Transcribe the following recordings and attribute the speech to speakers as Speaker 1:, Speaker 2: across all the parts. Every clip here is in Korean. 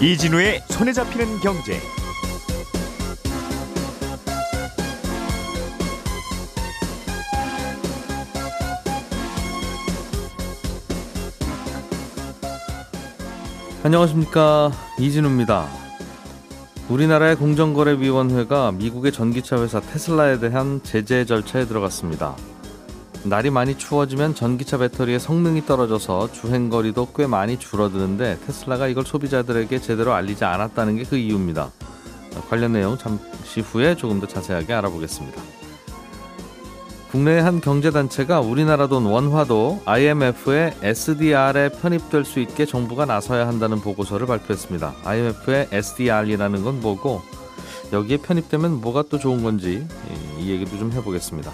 Speaker 1: 이진우의 손에 잡히는 경제.
Speaker 2: 안녕하십니까 이진우입니다. 우리나라의 공정거래위원회가 미국의 전기차 회사 테슬라에 대한 제재 절차에 들어갔습니다. 날이 많이 추워지면 전기차 배터리의 성능이 떨어져서 주행거리도 꽤 많이 줄어드는데 테슬라가 이걸 소비자들에게 제대로 알리지 않았다는 게 그 이유입니다. 관련 내용 잠시 후에 조금 더 자세하게 알아보겠습니다. 국내의 한 경제단체가 우리나라 돈 원화도 IMF의 SDR에 편입될 수 있게 정부가 나서야 한다는 보고서를 발표했습니다. IMF의 SDR이라는 건 뭐고 여기에 편입되면 뭐가 또 좋은 건지 이 얘기도 좀 해보겠습니다.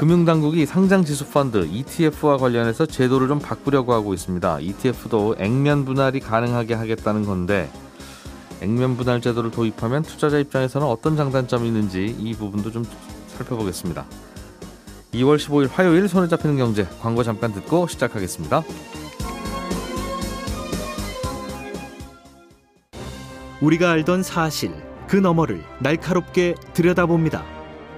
Speaker 2: 금융당국이 상장지수 펀드 ETF와 관련해서 제도를 좀 바꾸려고 하고 있습니다. ETF도 액면 분할이 가능하게 하겠다는 건데 액면 분할 제도를 도입하면 투자자 입장에서는 어떤 장단점이 있는지 이 부분도 좀 살펴보겠습니다. 2월 15일 화요일 손에 잡히는 경제 광고 잠깐 듣고 시작하겠습니다.
Speaker 3: 우리가 알던 사실 그 너머를 날카롭게 들여다봅니다.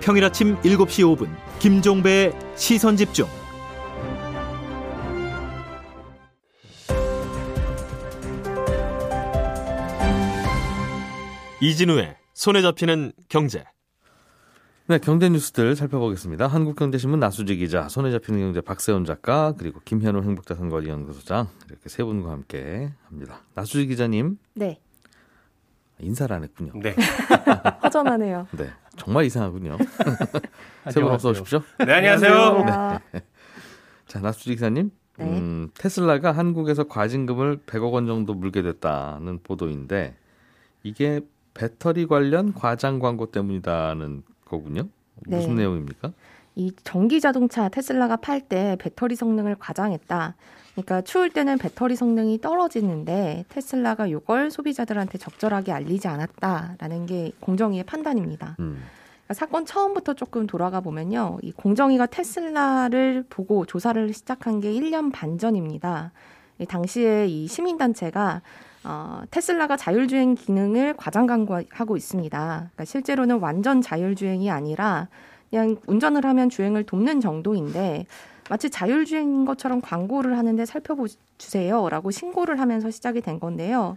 Speaker 3: 평일 아침 7시 5분 김종배의 시선 집중.
Speaker 4: 이진우의 손에 잡히는 경제.
Speaker 2: 네, 경제 뉴스들 살펴보겠습니다. 한국경제신문 나수지 기자, 손에 잡히는 경제 박세훈 작가, 그리고 김현우 행복자산관리연구소장 이렇게 세 분과 함께 합니다. 나수지 기자님.
Speaker 5: 네.
Speaker 2: 인사를 안 했군요.
Speaker 4: 네.
Speaker 5: 허전하네요.
Speaker 2: 네. 정말 이상하군요. 세분 어서 오십시오.
Speaker 4: 네, 안녕하세요.
Speaker 5: 네.
Speaker 2: 자, 나수지 기사님.
Speaker 5: 네.
Speaker 2: 음, 테슬라가 한국에서 과징금을 100억 원 정도 물게 됐다는 보도인데 이게 배터리 관련 과장 광고 때문이다는 거군요. 무슨
Speaker 5: 네.
Speaker 2: 내용입니까?
Speaker 5: 이 전기 자동차 테슬라가 팔 때 배터리 성능을 과장했다. 그러니까 추울 때는 배터리 성능이 떨어지는데 테슬라가 이걸 소비자들한테 적절하게 알리지 않았다라는 게 공정위의 판단입니다.
Speaker 2: 음.
Speaker 5: 그러니까 사건 처음부터 조금 돌아가 보면요. 이 공정위가 테슬라를 보고 조사를 시작한 게 1년 반 전입니다. 이 당시에 이 시민단체가 어, 테슬라가 자율주행 기능을 과장 광고하고 있습니다. 그러니까 실제로는 완전 자율주행이 아니라 그냥 운전을 하면 주행을 돕는 정도인데 마치 자율주행인 것처럼 광고를 하는데 살펴보주세요라고 신고를 하면서 시작이 된 건데요.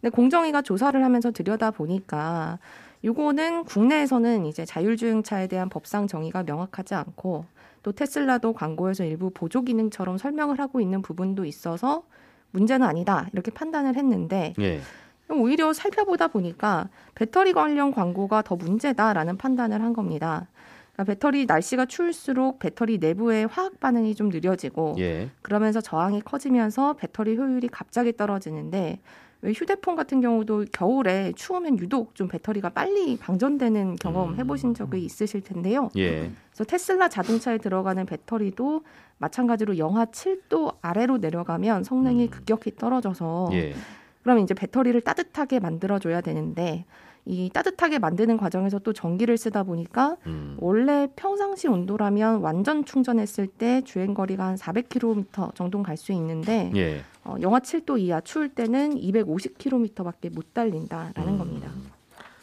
Speaker 5: 근데 공정위가 조사를 하면서 들여다 보니까 요거는 국내에서는 이제 자율주행차에 대한 법상 정의가 명확하지 않고 또 테슬라도 광고에서 일부 보조 기능처럼 설명을 하고 있는 부분도 있어서 문제는 아니다 이렇게 판단을 했는데
Speaker 2: 예.
Speaker 5: 오히려 살펴보다 보니까 배터리 관련 광고가 더 문제다라는 판단을 한 겁니다. 그러니까 배터리 날씨가 추울수록 배터리 내부의 화학 반응이 좀 느려지고
Speaker 2: 예.
Speaker 5: 그러면서 저항이 커지면서 배터리 효율이 갑자기 떨어지는데 왜 휴대폰 같은 경우도 겨울에 추우면 유독 좀 배터리가 빨리 방전되는 경험 해보신 적이 있으실 텐데요.
Speaker 2: 예.
Speaker 5: 그래서 테슬라 자동차에 들어가는 배터리도 마찬가지로 영하 7도 아래로 내려가면 성능이 급격히 떨어져서
Speaker 2: 예.
Speaker 5: 그러면 이제 배터리를 따뜻하게 만들어줘야 되는데 이 따뜻하게 만드는 과정에서 또 전기를 쓰다 보니까
Speaker 2: 음.
Speaker 5: 원래 평상시 온도라면 완전 충전했을 때 주행 거리가 한 400km 정도 갈 수 있는데
Speaker 2: 예.
Speaker 5: 어, 영하 7도 이하 추울 때는 250km밖에 못 달린다라는
Speaker 2: 음.
Speaker 5: 겁니다.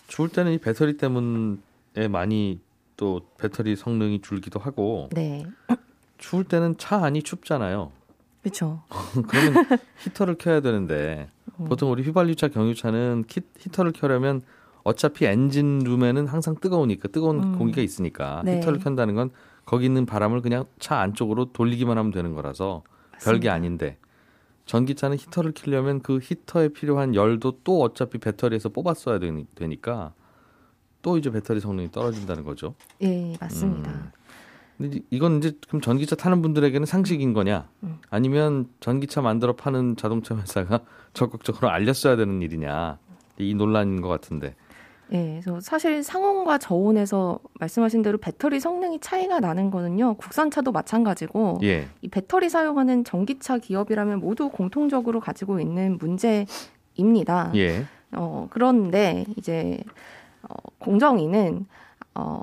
Speaker 2: 추울 때는 이 배터리 때문에 많이 또 배터리 성능이 줄기도 하고
Speaker 5: 네,
Speaker 2: 추울 때는 차 안이 춥잖아요.
Speaker 5: 그렇죠.
Speaker 2: 그러면 히터를 켜야 되는데
Speaker 5: 음.
Speaker 2: 보통 우리 휘발유차 경유차는 키, 히터를 켜려면 어차피 엔진 룸에는 항상 뜨거우니까 뜨거운
Speaker 5: 음.
Speaker 2: 공기가 있으니까
Speaker 5: 네.
Speaker 2: 히터를 켠다는 건 거기 있는 바람을 그냥 차 안쪽으로 돌리기만 하면 되는 거라서 별게
Speaker 5: 맞습니다.
Speaker 2: 아닌데 전기차는 히터를 켜려면 그 히터에 필요한 열도 또 어차피 배터리에서 뽑았어야 되니, 되니까 또 이제 배터리 성능이 떨어진다는 거죠.
Speaker 5: 예, 맞습니다.
Speaker 2: 음. 근데 이- 이건 이제 그럼 전기차 타는 분들에게는 상식인 거냐?
Speaker 5: 음.
Speaker 2: 아니면 전기차 만들어 파는 자동차 회사가 적극적으로 알렸어야 되는 일이냐? 이 논란인 것 같은데.
Speaker 5: 예, 그래서 사실 상온과 저온에서 말씀하신 대로 배터리 성능이 차이가 나는 거는요. 국산차도 마찬가지고
Speaker 2: 예,
Speaker 5: 이 배터리 사용하는 전기차 기업이라면 모두 공통적으로 가지고 있는 문제입니다.
Speaker 2: 예,
Speaker 5: 어, 그런데 이제 어, 공정위는 어,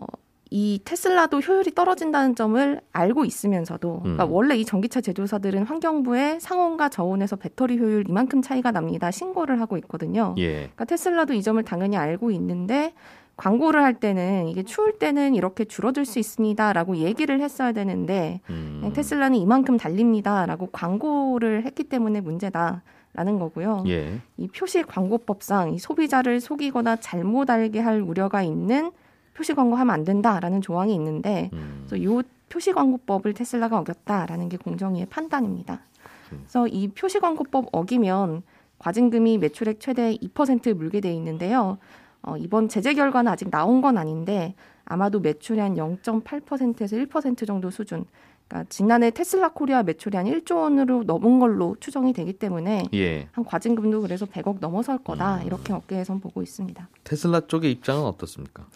Speaker 5: 이 테슬라도 효율이 떨어진다는 점을 알고 있으면서도 그러니까
Speaker 2: 음.
Speaker 5: 원래 이 전기차 제조사들은 환경부에 상온과 저온에서 배터리 효율 이만큼 차이가 납니다 신고를 하고 있거든요.
Speaker 2: 예.
Speaker 5: 그러니까 테슬라도 이 점을 당연히 알고 있는데 광고를 할 때는 이게 추울 때는 이렇게 줄어들 수 있습니다라고 얘기를 했어야 되는데
Speaker 2: 음.
Speaker 5: 테슬라는 이만큼 달립니다라고 광고를 했기 때문에 문제다 라는 거고요.
Speaker 2: 예.
Speaker 5: 이 표시 광고법상 이 소비자를 속이거나 잘못 알게 할 우려가 있는 표시 광고하면 안 된다라는 조항이 있는데
Speaker 2: 음.
Speaker 5: 그래서 이 표시 광고법을 테슬라가 어겼다라는 게 공정위의 판단입니다. 그래서 이 표시 광고법 어기면 과징금이 매출액 최대 2% 물게 돼 있는데요. 어, 이번 제재 결과는 아직 나온 건 아닌데 아마도 매출이 한 0.8%에서 1% 정도 수준. 그러니까 지난해 테슬라 코리아 매출이 한 1조 원으로 넘은 걸로 추정이 되기 때문에
Speaker 2: 예.
Speaker 5: 한 과징금도 그래서 100억 넘어설 거다
Speaker 2: 음.
Speaker 5: 이렇게 업계에선 보고 있습니다.
Speaker 2: 테슬라 쪽의 입장은 어떻습니까?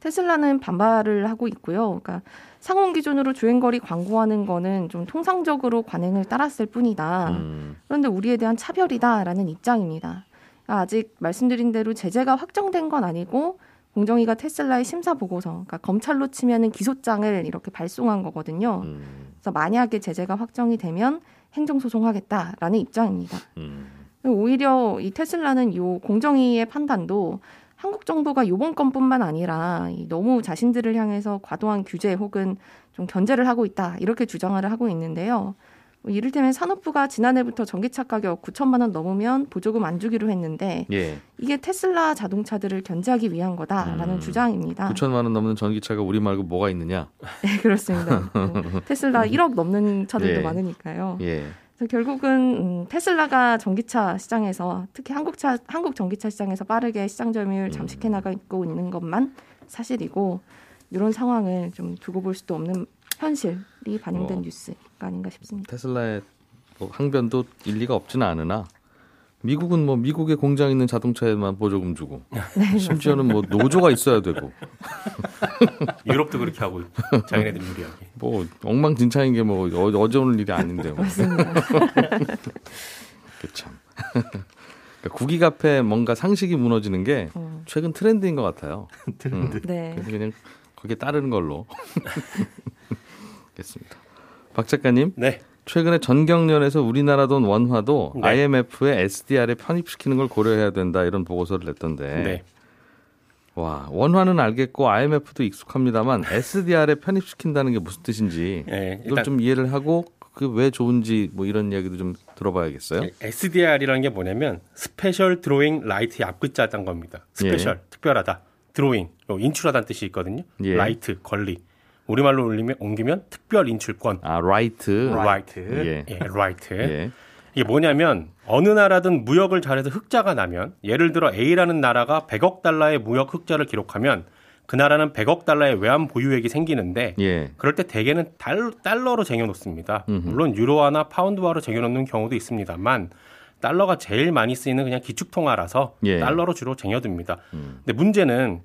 Speaker 5: 테슬라는 반발을 하고 있고요. 그러니까 상온 기준으로 주행거리 광고하는 거는 좀 통상적으로 관행을 따랐을 뿐이다.
Speaker 2: 음.
Speaker 5: 그런데 우리에 대한 차별이다라는 입장입니다. 그러니까 아직 말씀드린 대로 제재가 확정된 건 아니고 공정위가 테슬라의 심사 보고서, 그러니까 검찰로 치면은 기소장을 이렇게 발송한 거거든요.
Speaker 2: 음.
Speaker 5: 그래서 만약에 제재가 확정이 되면 행정소송하겠다라는 입장입니다.
Speaker 2: 음.
Speaker 5: 오히려 이 테슬라는 요 공정위의 판단도 한국 정부가 요번 건뿐만 아니라 이 너무 자신들을 향해서 과도한 규제 혹은 좀 견제를 하고 있다 이렇게 주장을 하고 있는데요. 뭐 이를테면 산업부가 지난해부터 전기차 가격 9천만 원 넘으면 보조금 안 주기로 했는데
Speaker 2: 예.
Speaker 5: 이게 테슬라 자동차들을 견제하기 위한 거다라는
Speaker 2: 음.
Speaker 5: 주장입니다.
Speaker 2: 9천만 원 넘는 전기차가 우리 말고 뭐가 있느냐?
Speaker 5: 네, 그렇습니다. 뭐 테슬라 1억 넘는 차들도
Speaker 2: 예.
Speaker 5: 많으니까요.
Speaker 2: 예.
Speaker 5: 그래서 결국은 음, 테슬라가 전기차 시장에서 특히 한국차 한국 전기차 시장에서 빠르게 시장 점유율 잠식해 나가고 있는 것만 사실이고 이런 상황을 좀 두고 볼 수도 없는 현실이 반영된
Speaker 2: 어.
Speaker 5: 뉴스가 아닌가 싶습니다.
Speaker 2: 테슬라의 뭐 항변도 일리가 없지는 않으나 미국은 뭐 미국의 공장 있는 자동차에만 보조금 주고 심지어는 뭐 노조가 있어야 되고
Speaker 6: 유럽도 그렇게 하고 있고 자기네들 유리하게.
Speaker 2: 뭐 엉망진창인 게 뭐 어제 오늘 일이 아닌데 뭐.
Speaker 5: 맞습니다.
Speaker 2: 그 참. 그러니까 국익 앞에 뭔가 상식이 무너지는 게
Speaker 5: 음,
Speaker 2: 최근 트렌드인 것 같아요. 음.
Speaker 5: 네.
Speaker 2: 그래서 그냥 거기에 따르는 걸로. 겠습니다. 박 작가님,
Speaker 6: 네.
Speaker 2: 최근에 전경련에서 우리나라 돈 원화도
Speaker 6: 네.
Speaker 2: IMF에 SDR에 편입시키는 걸 고려해야 된다 이런 보고서를 냈던데.
Speaker 6: 네.
Speaker 2: 와 원화는 알겠고 IMF도 익숙합니다만 SDR에 편입시킨다는 게 무슨 뜻인지
Speaker 6: 네,
Speaker 2: 이걸 좀 이해를 하고 그 왜 좋은지 뭐 이런 이야기도 좀 들어봐야겠어요.
Speaker 6: SDR이라는 게 뭐냐면 Special Drawing Right의 앞글자를 딴 겁니다. Special 특별하다. 드로잉 인출하다는 뜻이 있거든요.
Speaker 2: 예.
Speaker 6: Right 권리. 우리말로 올리면 옮기면 특별 인출권.
Speaker 2: 아
Speaker 6: Right. Right.
Speaker 2: 예.
Speaker 6: 예, Right.
Speaker 2: 예.
Speaker 6: 이게 뭐냐면 어느 나라든 무역을 잘해서 흑자가 나면 예를 들어 A라는 나라가 100억 달러의 무역 흑자를 기록하면 그 나라는 100억 달러의 외환 보유액이 생기는데
Speaker 2: 예.
Speaker 6: 그럴 때 대개는 달, 달러로 쟁여놓습니다.
Speaker 2: 음흠.
Speaker 6: 물론 유로화나 파운드화로 쟁여놓는 경우도 있습니다만 달러가 제일 많이 쓰이는 그냥 기축통화라서
Speaker 2: 예.
Speaker 6: 달러로 주로 쟁여둡니다.
Speaker 2: 음.
Speaker 6: 근데 문제는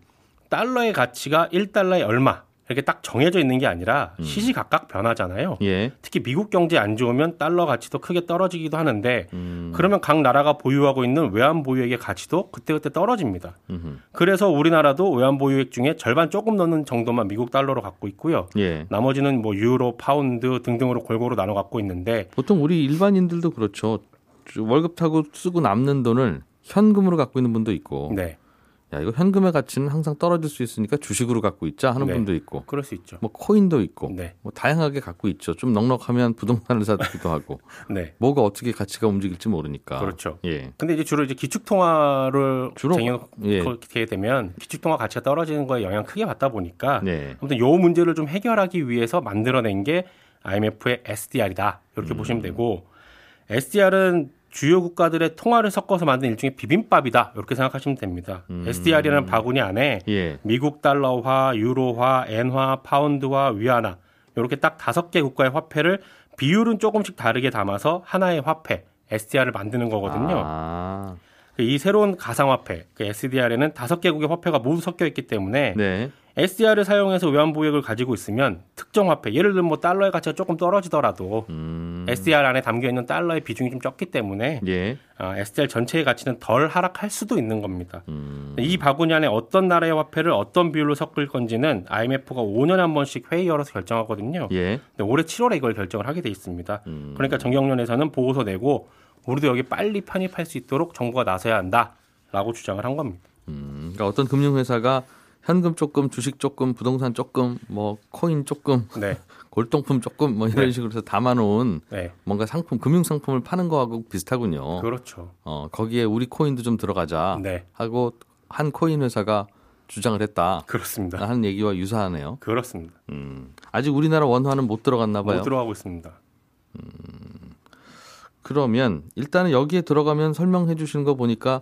Speaker 6: 달러의 가치가 1달러에 얼마 이렇게 딱 정해져 있는 게 아니라
Speaker 2: 음.
Speaker 6: 시시각각 변하잖아요.
Speaker 2: 예.
Speaker 6: 특히 미국 경제 안 좋으면 달러 가치도 크게 떨어지기도 하는데
Speaker 2: 음.
Speaker 6: 그러면 각 나라가 보유하고 있는 외환 보유액의 가치도 그때그때 떨어집니다.
Speaker 2: 음흠.
Speaker 6: 그래서 우리나라도 외환 보유액 중에 절반 조금 넘는 정도만 미국 달러로 갖고 있고요.
Speaker 2: 예.
Speaker 6: 나머지는 뭐 유로, 파운드 등등으로 골고루 나눠 갖고 있는데
Speaker 2: 보통 우리 일반인들도 그렇죠. 월급 타고 쓰고 남는 돈을 현금으로 갖고 있는 분도 있고,
Speaker 6: 네,
Speaker 2: 야 이거 현금의 가치는 항상 떨어질 수 있으니까 주식으로 갖고 있자 하는
Speaker 6: 네.
Speaker 2: 분도 있고,
Speaker 6: 그럴 수 있죠.
Speaker 2: 뭐 코인도 있고,
Speaker 6: 네,
Speaker 2: 뭐 다양하게 갖고 있죠. 좀 넉넉하면 부동산을 사기도 하고,
Speaker 6: 네,
Speaker 2: 뭐가 어떻게 가치가 움직일지 모르니까.
Speaker 6: 그렇죠.
Speaker 2: 예.
Speaker 6: 근데 이제 주로 이제 기축통화를
Speaker 2: 주로 예.
Speaker 6: 쟁여놓게 되면 기축통화 가치가 떨어지는 거에 영향 크게 받다 보니까
Speaker 2: 네.
Speaker 6: 아무튼 요 문제를 좀 해결하기 위해서 만들어낸 게 IMF의 SDR이다. 이렇게
Speaker 2: 음.
Speaker 6: 보시면 되고 SDR은 주요 국가들의 통화를 섞어서 만든 일종의 비빔밥이다. 이렇게 생각하시면 됩니다.
Speaker 2: 음.
Speaker 6: SDR이라는 바구니 안에
Speaker 2: 예.
Speaker 6: 미국 달러화, 유로화, 엔화, 파운드화, 위안화 이렇게 딱 다섯 개 국가의 화폐를 비율은 조금씩 다르게 담아서 하나의 화폐 SDR을 만드는 거거든요.
Speaker 2: 아,
Speaker 6: 이 새로운 가상화폐 그 SDR에는 다섯 개국의 화폐가 모두 섞여 있기 때문에
Speaker 2: 네.
Speaker 6: SDR을 사용해서 외환 보유액을 가지고 있으면 특정 화폐 예를 들면 뭐 달러의 가치가 조금 떨어지더라도
Speaker 2: 음. 음.
Speaker 6: SDR 안에 담겨 있는 달러의 비중이 좀 적기 때문에
Speaker 2: 예.
Speaker 6: 아, SDR 전체의 가치는 덜 하락할 수도 있는 겁니다.
Speaker 2: 음.
Speaker 6: 이 바구니 안에 어떤 나라의 화폐를 어떤 비율로 섞을 건지는 IMF가 5년에 한 번씩 회의 열어서 결정하거든요.
Speaker 2: 예.
Speaker 6: 근데 올해 7월에 이걸 결정을 하게 돼 있습니다.
Speaker 2: 음.
Speaker 6: 그러니까 정경련에서는 보고서 내고 우리도 여기 빨리 편입할 수 있도록 정부가 나서야 한다라고 주장을 한 겁니다.
Speaker 2: 음, 그러니까 어떤 금융회사가 현금 조금, 주식 조금, 부동산 조금, 뭐 코인 조금,
Speaker 6: 네,
Speaker 2: 골동품 조금, 뭐 이런
Speaker 6: 네.
Speaker 2: 식으로 해서 담아놓은
Speaker 6: 네,
Speaker 2: 뭔가 상품, 금융 상품을 파는 거하고 비슷하군요.
Speaker 6: 그렇죠.
Speaker 2: 어, 거기에 우리 코인도 좀 들어가자
Speaker 6: 네,
Speaker 2: 하고 한 코인 회사가 주장을 했다
Speaker 6: 그렇습니다.
Speaker 2: 하는 얘기와 유사하네요.
Speaker 6: 그렇습니다.
Speaker 2: 음, 아직 우리나라 원화는 못 들어갔나 봐요.
Speaker 6: 못 들어가고 있습니다.
Speaker 2: 그러면 일단은 여기에 들어가면 설명해 주시는 거 보니까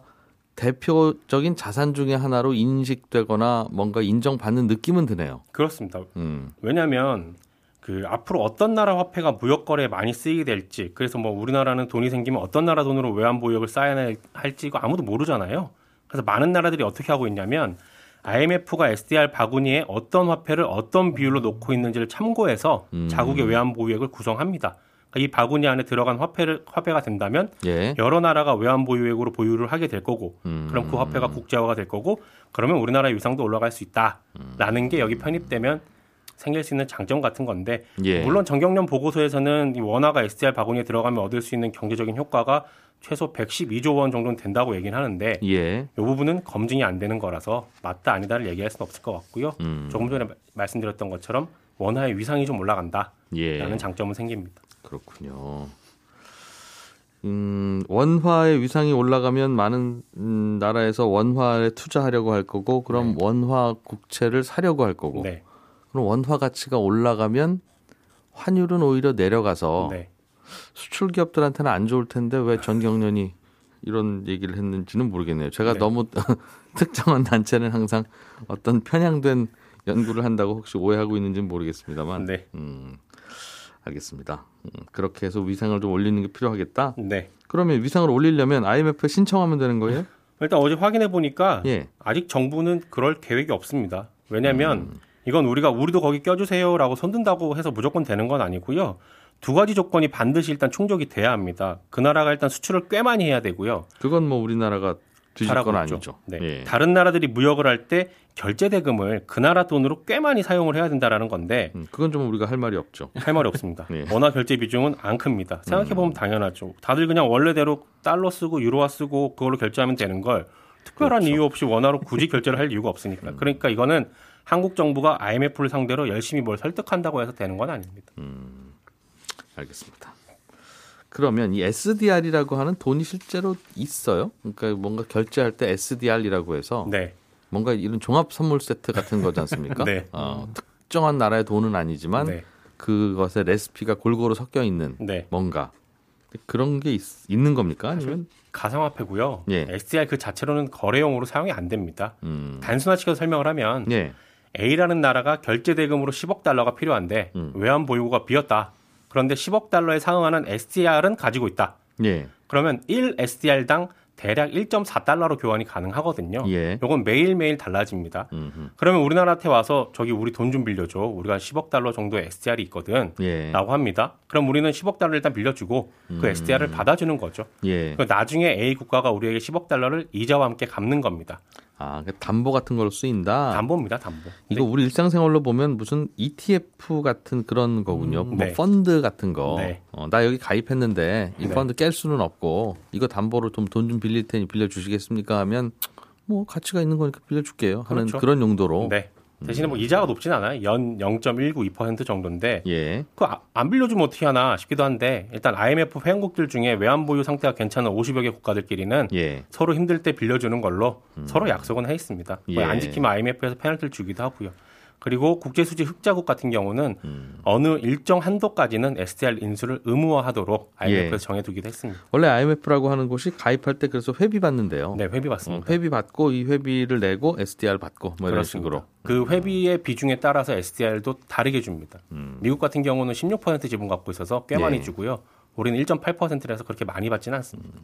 Speaker 2: 대표적인 자산 중에 하나로 인식되거나 뭔가 인정받는 느낌은 드네요.
Speaker 6: 그렇습니다.
Speaker 2: 음,
Speaker 6: 왜냐하면 그 앞으로 어떤 나라 화폐가 무역 거래에 많이 쓰이게 될지 그래서 뭐 우리나라는 돈이 생기면 어떤 나라 돈으로 외환 보유액을 쌓아야 할지 이거 아무도 모르잖아요. 그래서 많은 나라들이 어떻게 하고 있냐면 IMF가 SDR 바구니에 어떤 화폐를 어떤 비율로 놓고 있는지를 참고해서
Speaker 2: 음.
Speaker 6: 자국의 외환 보유액을 구성합니다. 이 바구니 안에 들어간 화폐를 화폐가 된다면
Speaker 2: 예.
Speaker 6: 여러 나라가 외환 보유액으로 보유를 하게 될 거고
Speaker 2: 음.
Speaker 6: 그럼 그 화폐가 국제화가 될 거고 그러면 우리나라의 위상도 올라갈 수 있다라는 게 여기 편입되면 생길 수 있는 장점 같은 건데
Speaker 2: 예.
Speaker 6: 물론 정경련 보고서에서는 이 원화가 SDR 바구니에 들어가면 얻을 수 있는 경제적인 효과가 최소 112조 원 정도는 된다고 얘기는 하는데
Speaker 2: 예.
Speaker 6: 이 부분은 검증이 안 되는 거라서 맞다 아니다를 얘기할 수는 없을 것 같고요.
Speaker 2: 음.
Speaker 6: 조금 전에 마- 말씀드렸던 것처럼 원화의 위상이 좀 올라간다라는
Speaker 2: 예.
Speaker 6: 장점은 생깁니다.
Speaker 2: 그렇군요. 음, 원화의 위상이 올라가면 많은 음, 나라에서 원화에 투자하려고 할 거고, 그럼 원화 국채를 사려고 할 거고,
Speaker 6: 네,
Speaker 2: 그럼 원화 가치가 올라가면 환율은 오히려 내려가서
Speaker 6: 네.
Speaker 2: 수출 기업들한테는 안 좋을 텐데 왜 전경련이 이런 얘기를 했는지는 모르겠네요. 제가
Speaker 6: 네.
Speaker 2: 너무 특정한 단체는 항상 어떤 편향된 연구를 한다고 혹시 오해하고 있는지는 모르겠습니다만,
Speaker 6: 네.
Speaker 2: 음, 알겠습니다. 음, 그렇게 해서 위상을 좀 올리는 게 필요하겠다.
Speaker 6: 네.
Speaker 2: 그러면 위상을 올리려면 IMF에 신청하면 되는 거예요?
Speaker 6: 일단 어제 확인해 보니까
Speaker 2: 예.
Speaker 6: 아직 정부는 그럴 계획이 없습니다. 왜냐하면
Speaker 2: 음.
Speaker 6: 이건 우리가 우리도 거기 껴주세요라고 손든다고 해서 무조건 되는 건 아니고요. 두 가지 조건이 반드시 일단 충족이 돼야 합니다. 그 나라가 일단 수출을 꽤 많이 해야 되고요.
Speaker 2: 그건 뭐 우리나라가 뒤질 건. 아니죠.
Speaker 6: 네.
Speaker 2: 예.
Speaker 6: 다른 나라들이 무역을 할 때 결제 대금을 그 나라 돈으로 꽤 많이 사용을 해야 된다라는 건데
Speaker 2: 음, 그건 좀 우리가 할 말이 없죠.
Speaker 6: 할 말이 없습니다.
Speaker 2: 네.
Speaker 6: 원화 결제 비중은 안 큽니다. 생각해 보면 당연하죠. 다들 그냥 원래대로 달러 쓰고 유로화 쓰고 그걸로 결제하면 되는 걸 특별한
Speaker 2: 그렇죠.
Speaker 6: 이유 없이 원화로 굳이 결제를 할 이유가 없으니까. 그러니까 이거는 한국 정부가 IMF를 상대로 열심히 뭘 설득한다고 해서 되는 건 아닙니다.
Speaker 2: 알겠습니다. 그러면 이 SDR이라고 하는 돈이 실제로 있어요? 그러니까 뭔가 결제할 때 SDR이라고 해서
Speaker 6: 네.
Speaker 2: 뭔가 이런 종합 선물 세트 같은 거지 않습니까?
Speaker 6: 네.
Speaker 2: 어, 특정한 나라의 돈은 아니지만
Speaker 6: 네.
Speaker 2: 그것의 레시피가 골고루 섞여 있는
Speaker 6: 네.
Speaker 2: 뭔가 그런 게 있, 는 겁니까? 아니면
Speaker 6: 가상화폐고요.
Speaker 2: 예.
Speaker 6: SDR 그 자체로는 거래용으로 사용이 안 됩니다.
Speaker 2: 음,
Speaker 6: 단순화시켜서 설명을 하면
Speaker 2: 예,
Speaker 6: A라는 나라가 결제 대금으로 10억 달러가 필요한데
Speaker 2: 음.
Speaker 6: 외환 보유고가 비었다. 그런데 10억 달러에 상응하는 SDR은 가지고 있다.
Speaker 2: 예,
Speaker 6: 그러면 1 SDR당 대략 1.4달러로 교환이 가능하거든요.
Speaker 2: 예.
Speaker 6: 요건 매일매일 달라집니다.
Speaker 2: 음,
Speaker 6: 그러면 우리나라한테 와서 저기 우리 돈 좀 빌려줘. 우리가 10억 달러 정도의 SDR이 있거든.
Speaker 2: 예,
Speaker 6: 라고 합니다. 그럼 우리는 10억 달러를 일단 빌려주고 그
Speaker 2: 음.
Speaker 6: SDR을 받아주는 거죠.
Speaker 2: 예.
Speaker 6: 그 나중에 A 국가가 우리에게 10억 달러를 이자와 함께 갚는 겁니다.
Speaker 2: 아, 그 담보 같은 걸로 쓰인다.
Speaker 6: 담보입니다, 담보.
Speaker 2: 이거 우리 일상생활로 보면 무슨 ETF 같은 그런 거군요.
Speaker 6: 음,
Speaker 2: 뭐
Speaker 6: 네.
Speaker 2: 펀드 같은 거.
Speaker 6: 네.
Speaker 2: 어, 나 여기 가입했는데 이
Speaker 6: 네.
Speaker 2: 펀드 깰 수는 없고 이거 담보로 좀 돈 좀 빌릴 테니 빌려 주시겠습니까? 하면 뭐 가치가 있는 거니까 빌려 줄게요. 하는
Speaker 6: 그렇죠.
Speaker 2: 그런 용도로.
Speaker 6: 네. 대신에 뭐 이자가 높진 않아요. 연 0.192% 정도인데
Speaker 2: 예.
Speaker 6: 그안 빌려주면 어떻게 하나 싶기도 한데 일단 IMF 회원국들 중에 외환 보유 상태가 괜찮은 50여 개 국가들끼리는
Speaker 2: 예.
Speaker 6: 서로 힘들 때 빌려주는 걸로 서로 약속은 해 있습니다.
Speaker 2: 예.
Speaker 6: 안 지키면 IMF에서 페널티를 주기도 하고요. 그리고 국제수지 흑자국 같은 경우는
Speaker 2: 음.
Speaker 6: 어느 일정 한도까지는 SDR 인수를 의무화하도록 IMF에서
Speaker 2: 예.
Speaker 6: 정해두기도 했습니다.
Speaker 2: 원래 IMF라고 하는 곳이 가입할 때 그래서 회비 받는데요.
Speaker 6: 네, 회비
Speaker 2: 어,
Speaker 6: 받습니다.
Speaker 2: 회비 받고 이 회비를 내고 SDR 받고 뭐 이런. 식으로.
Speaker 6: 그 회비의 비중에 따라서 SDR도 다르게 줍니다.
Speaker 2: 음.
Speaker 6: 미국 같은 경우는 16% 지분 갖고 있어서 꽤
Speaker 2: 예.
Speaker 6: 많이 주고요. 우리는 1.8%라서 그렇게 많이 받지는 않습니다.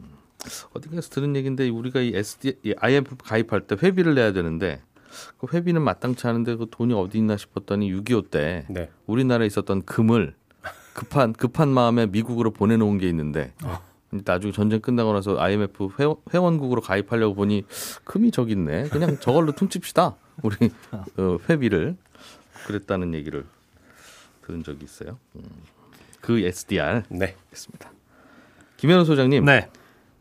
Speaker 2: 어디가서 들은 얘기인데 우리가 이 SD, 이 IMF 가입할 때 회비를 내야 되는데 그 회비는 마땅치 않은데 그 돈이 어디 있나 싶었더니 6.25때
Speaker 6: 네.
Speaker 2: 우리나라에 있었던 금을 급한 급한 마음에 미국으로 보내놓은 게 있는데 나중에 전쟁 끝나고 나서 IMF 회원, 회원 국으로 가입하려고 보니 금이 저기 있네. 그냥 저걸로 퉁칩시다. 우리 어, 회비를 그랬다는 얘기를 들은 적이 있어요. 음. 그 SDR
Speaker 6: 네.
Speaker 2: 했습니다. 김현우 소장님,
Speaker 7: 네.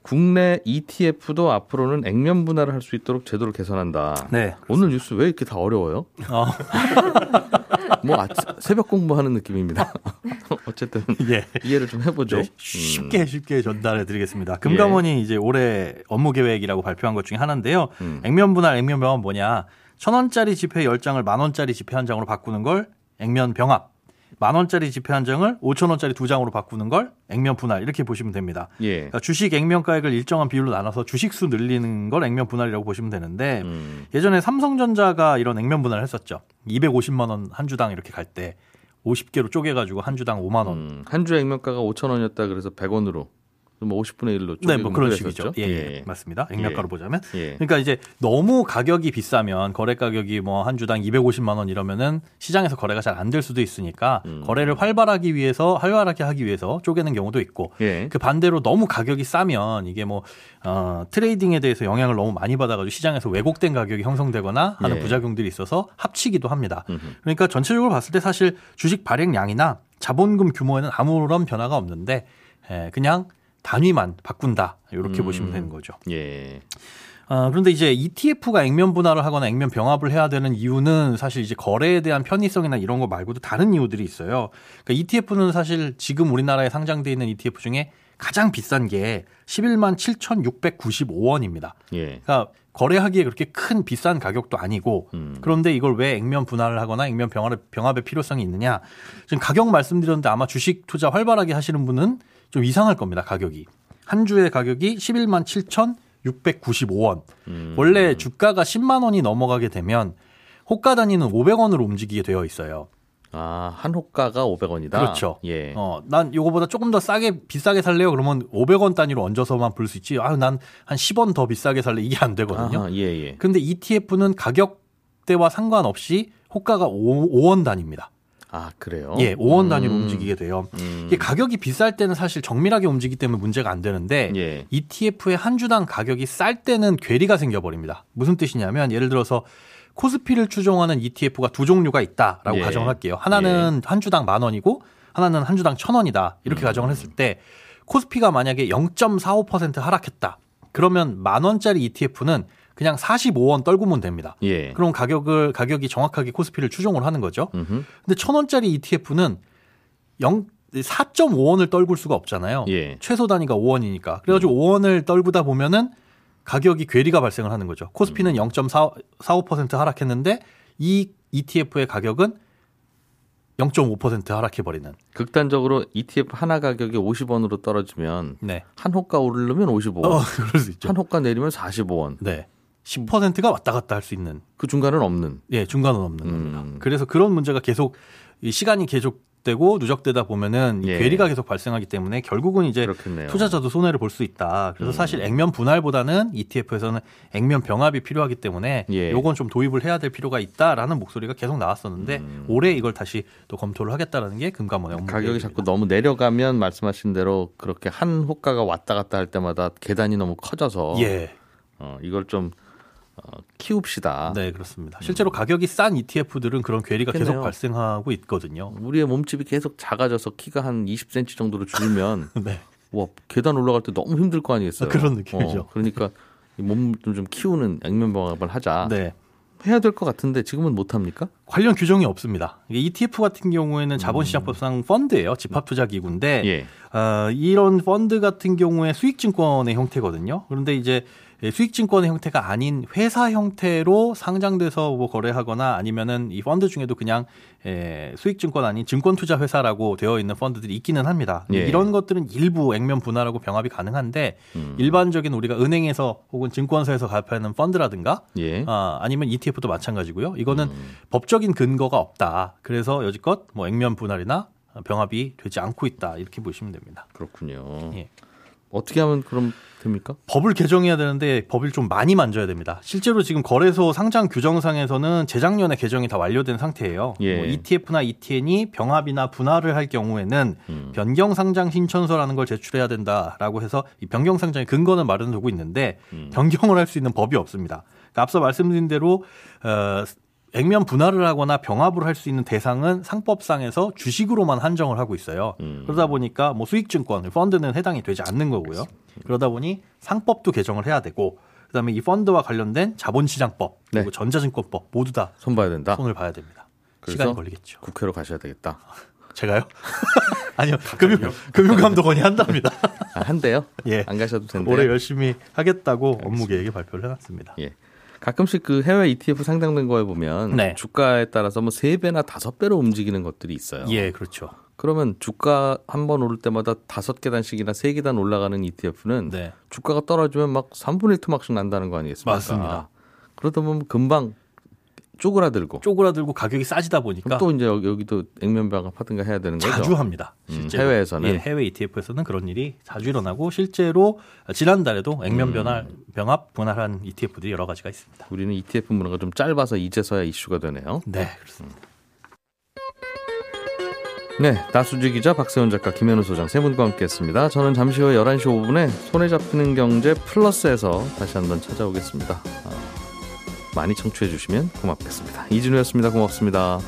Speaker 2: 국내 ETF도 앞으로는 액면 분할을 할 수 있도록 제도를 개선한다.
Speaker 7: 네.
Speaker 2: 오늘 뉴스 왜 이렇게 다 어려워요?
Speaker 7: 어,
Speaker 2: 뭐 아, 새벽 공부하는 느낌입니다. 어쨌든
Speaker 7: 예.
Speaker 2: 이해를 좀 해보죠. 음.
Speaker 7: 네, 쉽게 쉽게 전달해 드리겠습니다. 금감원이 이제 올해 업무 계획이라고 발표한 것 중에 하나인데요.
Speaker 2: 음.
Speaker 7: 액면 분할, 액면 병합 뭐냐? 천 원짜리 지폐 10장을 만 원짜리 지폐 한 장으로 바꾸는 걸 액면 병합. 만 원짜리 지폐 한 장을 5천 원짜리 두 장으로 바꾸는 걸 액면 분할 이렇게 보시면 됩니다.
Speaker 2: 예.
Speaker 7: 그러니까 주식 액면 가액을 일정한 비율로 나눠서 주식 수 늘리는 걸 액면 분할이라고 보시면 되는데
Speaker 2: 음.
Speaker 7: 예전에 삼성전자가 이런 액면 분할을 했었죠. 250만 원 한 주당 이렇게 갈 때 50개로 쪼개가지고 한 주당 5만 원.
Speaker 2: 음, 한주 액면가가 5천 원이었다 그래서 100원으로 뭐 50분의 1로
Speaker 7: 네, 뭐 그런 식이죠. 예, 예.
Speaker 2: 예.
Speaker 7: 맞습니다. 액면가로
Speaker 2: 예.
Speaker 7: 보자면.
Speaker 2: 예.
Speaker 7: 그러니까 이제 너무 가격이 비싸면 거래 가격이 뭐 한 주당 250만 원 이러면은 시장에서 거래가 잘 안 될 수도 있으니까
Speaker 2: 음.
Speaker 7: 거래를 활발하기 위해서 활발하게 하기 위해서 쪼개는 경우도 있고
Speaker 2: 예.
Speaker 7: 그 반대로 너무 가격이 싸면 이게 뭐 어, 트레이딩에 대해서 영향을 너무 많이 받아가지고 시장에서 왜곡된 가격이 형성되거나 하는
Speaker 2: 예.
Speaker 7: 부작용들이 있어서 합치기도 합니다.
Speaker 2: 음흠.
Speaker 7: 그러니까 전체적으로 봤을 때 사실 주식 발행량이나 자본금 규모에는 아무런 변화가 없는데 예, 그냥 단위만 바꾼다 이렇게
Speaker 2: 음.
Speaker 7: 보시면 되는 거죠.
Speaker 2: 예.
Speaker 7: 아, 그런데 이제 ETF가 액면 분할을 하거나 액면 병합을 해야 되는 이유는 사실 이제 거래에 대한 편의성이나 이런 거 말고도 다른 이유들이 있어요. 그러니까 ETF는 사실 지금 우리나라에 상장돼 있는 ETF 중에 가장 비싼 게 11만 7,695원입니다.
Speaker 2: 예.
Speaker 7: 그러니까 거래하기에 그렇게 큰 비싼 가격도 아니고
Speaker 2: 음.
Speaker 7: 그런데 이걸 왜 액면 분할을 하거나 액면 병합의, 병합의 필요성이 있느냐? 지금 가격 말씀드렸는데 아마 주식 투자 활발하게 하시는 분은 좀 이상할 겁니다. 가격이 한 주의 가격이 11만 7,695원.
Speaker 2: 음.
Speaker 7: 원래 주가가 10만 원이 넘어가게 되면 호가 단위는 500원으로 움직이게 되어 있어요.
Speaker 2: 아, 한 호가가 500원이다.
Speaker 7: 그렇죠.
Speaker 2: 예.
Speaker 7: 어, 난 요거보다 조금 더 싸게 비싸게 살래요. 그러면 500원 단위로 얹어서만 불수 있지. 아, 난 한 10원 더 비싸게 살래. 이게 안 되거든요.
Speaker 2: 아하, 예, 예.
Speaker 7: 근데 ETF는 가격대와 상관없이 호가가 5, 원 단위입니다.
Speaker 2: 아, 그래요?
Speaker 7: 예, 5원
Speaker 2: 음.
Speaker 7: 단위로 움직이게 돼요.
Speaker 2: 음.
Speaker 7: 이게 가격이 비쌀 때는 사실 정밀하게 움직이기 때문에 문제가 안 되는데
Speaker 2: 예.
Speaker 7: ETF의 한 주당 가격이 쌀 때는 괴리가 생겨버립니다. 무슨 뜻이냐면 예를 들어서 코스피를 추종하는 ETF가 두 종류가 있다라고
Speaker 2: 예.
Speaker 7: 가정을 할게요. 하나는 한 주당 만 원이고 하나는 한 주당 천 원이다. 이렇게
Speaker 2: 음.
Speaker 7: 가정을 했을 때 코스피가 만약에 0.45% 하락했다. 그러면 만 원짜리 ETF는 그냥 45원 떨구면 됩니다.
Speaker 2: 예.
Speaker 7: 그럼 가격을 가격이 정확하게 코스피를 추종을 하는 거죠.
Speaker 2: 음흠.
Speaker 7: 근데 천 원짜리 ETF는 0 4.5원을 떨굴 수가 없잖아요.
Speaker 2: 예.
Speaker 7: 최소 단위가 5원이니까. 그래가지고 5원을 떨구다 보면은 가격이 괴리가 발생을 하는 거죠. 코스피는 0.45% 하락했는데 이 ETF의 가격은 0.5% 하락해버리는.
Speaker 2: 극단적으로 ETF 하나 가격이 50원으로 떨어지면
Speaker 7: 네.
Speaker 2: 한 호가 오르려면 55원,
Speaker 7: 어, 그럴 수 있죠.
Speaker 2: 한 호가 내리면 45원.
Speaker 7: 네. 10%가 왔다 갔다 할 수 있는.
Speaker 2: 그 중간은 없는.
Speaker 7: 예, 중간은 없는
Speaker 2: 음.
Speaker 7: 겁니다. 그래서 그런 문제가 계속 이 시간이 계속되고 누적되다 보면은 이
Speaker 2: 예.
Speaker 7: 괴리가 계속 발생하기 때문에 결국은 이제
Speaker 2: 그렇겠네요.
Speaker 7: 투자자도 손해를 볼 수 있다. 그래서
Speaker 2: 음.
Speaker 7: 사실 액면 분할보다는 ETF에서는 액면 병합이 필요하기 때문에
Speaker 2: 예.
Speaker 7: 요건 좀 도입을 해야 될 필요가 있다라는 목소리가 계속 나왔었는데
Speaker 2: 음.
Speaker 7: 올해 이걸 다시 또 검토를 하겠다라는 게 금감원의 업무
Speaker 2: 가격이
Speaker 7: 계획입니다.
Speaker 2: 자꾸 너무 내려가면 말씀하신 대로 그렇게 한 호가가 왔다 갔다 할 때마다 계단이 너무 커져서
Speaker 7: 예.
Speaker 2: 어, 이걸 좀 어, 키웁시다.
Speaker 7: 네, 그렇습니다. 실제로 가격이 싼 ETF들은 그런 괴리가 계속
Speaker 2: 그렇겠네요.
Speaker 7: 발생하고 있거든요.
Speaker 2: 우리의 몸집이 계속 작아져서 키가 한 20cm 정도로 줄면
Speaker 7: 네.
Speaker 2: 와 계단 올라갈 때 너무 힘들 거 아니겠어요?
Speaker 7: 아, 그런 느낌이죠.
Speaker 2: 어, 그러니까 몸 좀 키우는 액면방합을 하자.
Speaker 7: 네.
Speaker 2: 해야 될 것 같은데 지금은 못 합니까?
Speaker 7: 관련 규정이 없습니다. ETF 같은 경우에는 자본시장법상 펀드예요. 집합투자기구인데
Speaker 2: 예.
Speaker 7: 어, 이런 펀드 같은 경우에 수익증권의 형태거든요. 그런데 이제 수익증권의 형태가 아닌 회사 형태로 상장돼서 뭐 거래하거나 아니면은 이 펀드 중에도 그냥 에, 수익증권 아닌 증권투자회사라고 되어 있는 펀드들이 있기는 합니다.
Speaker 2: 예.
Speaker 7: 이런 것들은 일부 액면 분할하고 병합이 가능한데
Speaker 2: 음.
Speaker 7: 일반적인 우리가 은행에서 혹은 증권사에서 가입하는 펀드라든가
Speaker 2: 예.
Speaker 7: 아, 아니면 ETF도 마찬가지고요. 이거는
Speaker 2: 음.
Speaker 7: 법적인 근거가 없다. 그래서 여지껏 뭐 액면 분할이나 병합이 되지 않고 있다. 이렇게 보시면 됩니다.
Speaker 2: 그렇군요.
Speaker 7: 예.
Speaker 2: 어떻게 하면 그럼 됩니까?
Speaker 7: 법을 개정해야 되는데 법을 좀 많이 만져야 됩니다. 실제로 지금 거래소 상장 규정상에서는 재작년에 개정이 다 완료된 상태예요.
Speaker 2: 예.
Speaker 7: 뭐 ETF나 ETN이 병합이나 분할을 할 경우에는
Speaker 2: 음.
Speaker 7: 변경 상장 신청서라는 걸 제출해야 된다라고 해서 이 변경 상장의 근거는 마련되고 있는데
Speaker 2: 음.
Speaker 7: 변경을 할 수 있는 법이 없습니다. 그러니까 앞서 말씀드린 대로 어, 액면 분할을 하거나 병합을 할 수 있는 대상은 상법상에서 주식으로만 한정을 하고 있어요.
Speaker 2: 음.
Speaker 7: 그러다 보니까 뭐 수익증권, 펀드는 해당이 되지 않는 거고요. 그러다 보니 상법도 개정을 해야 되고 그다음에 이 펀드와 관련된 자본시장법 그리고
Speaker 2: 네.
Speaker 7: 전자증권법 모두 다
Speaker 2: 손 봐야 된다.
Speaker 7: 손을 봐야 됩니다. 시간이 걸리겠죠.
Speaker 2: 국회로 가셔야 되겠다.
Speaker 7: 제가요? 아니요. 금융 금융감독원이 한답니다.
Speaker 2: 아, 한대요?
Speaker 7: 예.
Speaker 2: 안 가셔도 된대.
Speaker 7: 올해 열심히 하겠다고 업무 계획에 발표를 해놨습니다.
Speaker 2: 예. 가끔씩 그 해외 ETF 상장된 거에 보면
Speaker 7: 네.
Speaker 2: 주가에 따라서 뭐세 배나 다섯 배로 움직이는 것들이 있어요.
Speaker 7: 예, 그렇죠.
Speaker 2: 그러면 주가 한 번 오를 때마다 다섯 계단씩이나 세 계단 올라가는 ETF는
Speaker 7: 네.
Speaker 2: 주가가 떨어지면 막 3분의 1 토막씩 난다는 거 아니겠습니까?
Speaker 7: 맞습니다.
Speaker 2: 그러다 보면 금방 쪼그라들고
Speaker 7: 쪼그라들고 가격이 싸지다 보니까
Speaker 2: 또 이제 여기- 여기도 액면방을 하든가 해야 되는 거죠.
Speaker 7: 자주 합니다.
Speaker 2: 음,
Speaker 7: 실제로.
Speaker 2: 해외에서는?
Speaker 7: 예, 해외 ETF에서는 그런 일이 자주 일어나고 실제로 지난달에도 액면 변화, 병합 분할한 ETF들이 여러 가지가 있습니다.
Speaker 2: 우리는 ETF 문화가 좀 짧아서 이제서야 이슈가 되네요.
Speaker 7: 네, 그렇습니다.
Speaker 2: 네, 나수지 기자, 박세훈 작가, 김현우 소장 세 분과 함께했습니다. 저는 잠시 후 11시 5분에 손에 잡히는 경제 플러스에서 다시 한번 찾아오겠습니다. 아, 많이 청취해 주시면 고맙겠습니다. 이진우였습니다. 고맙습니다.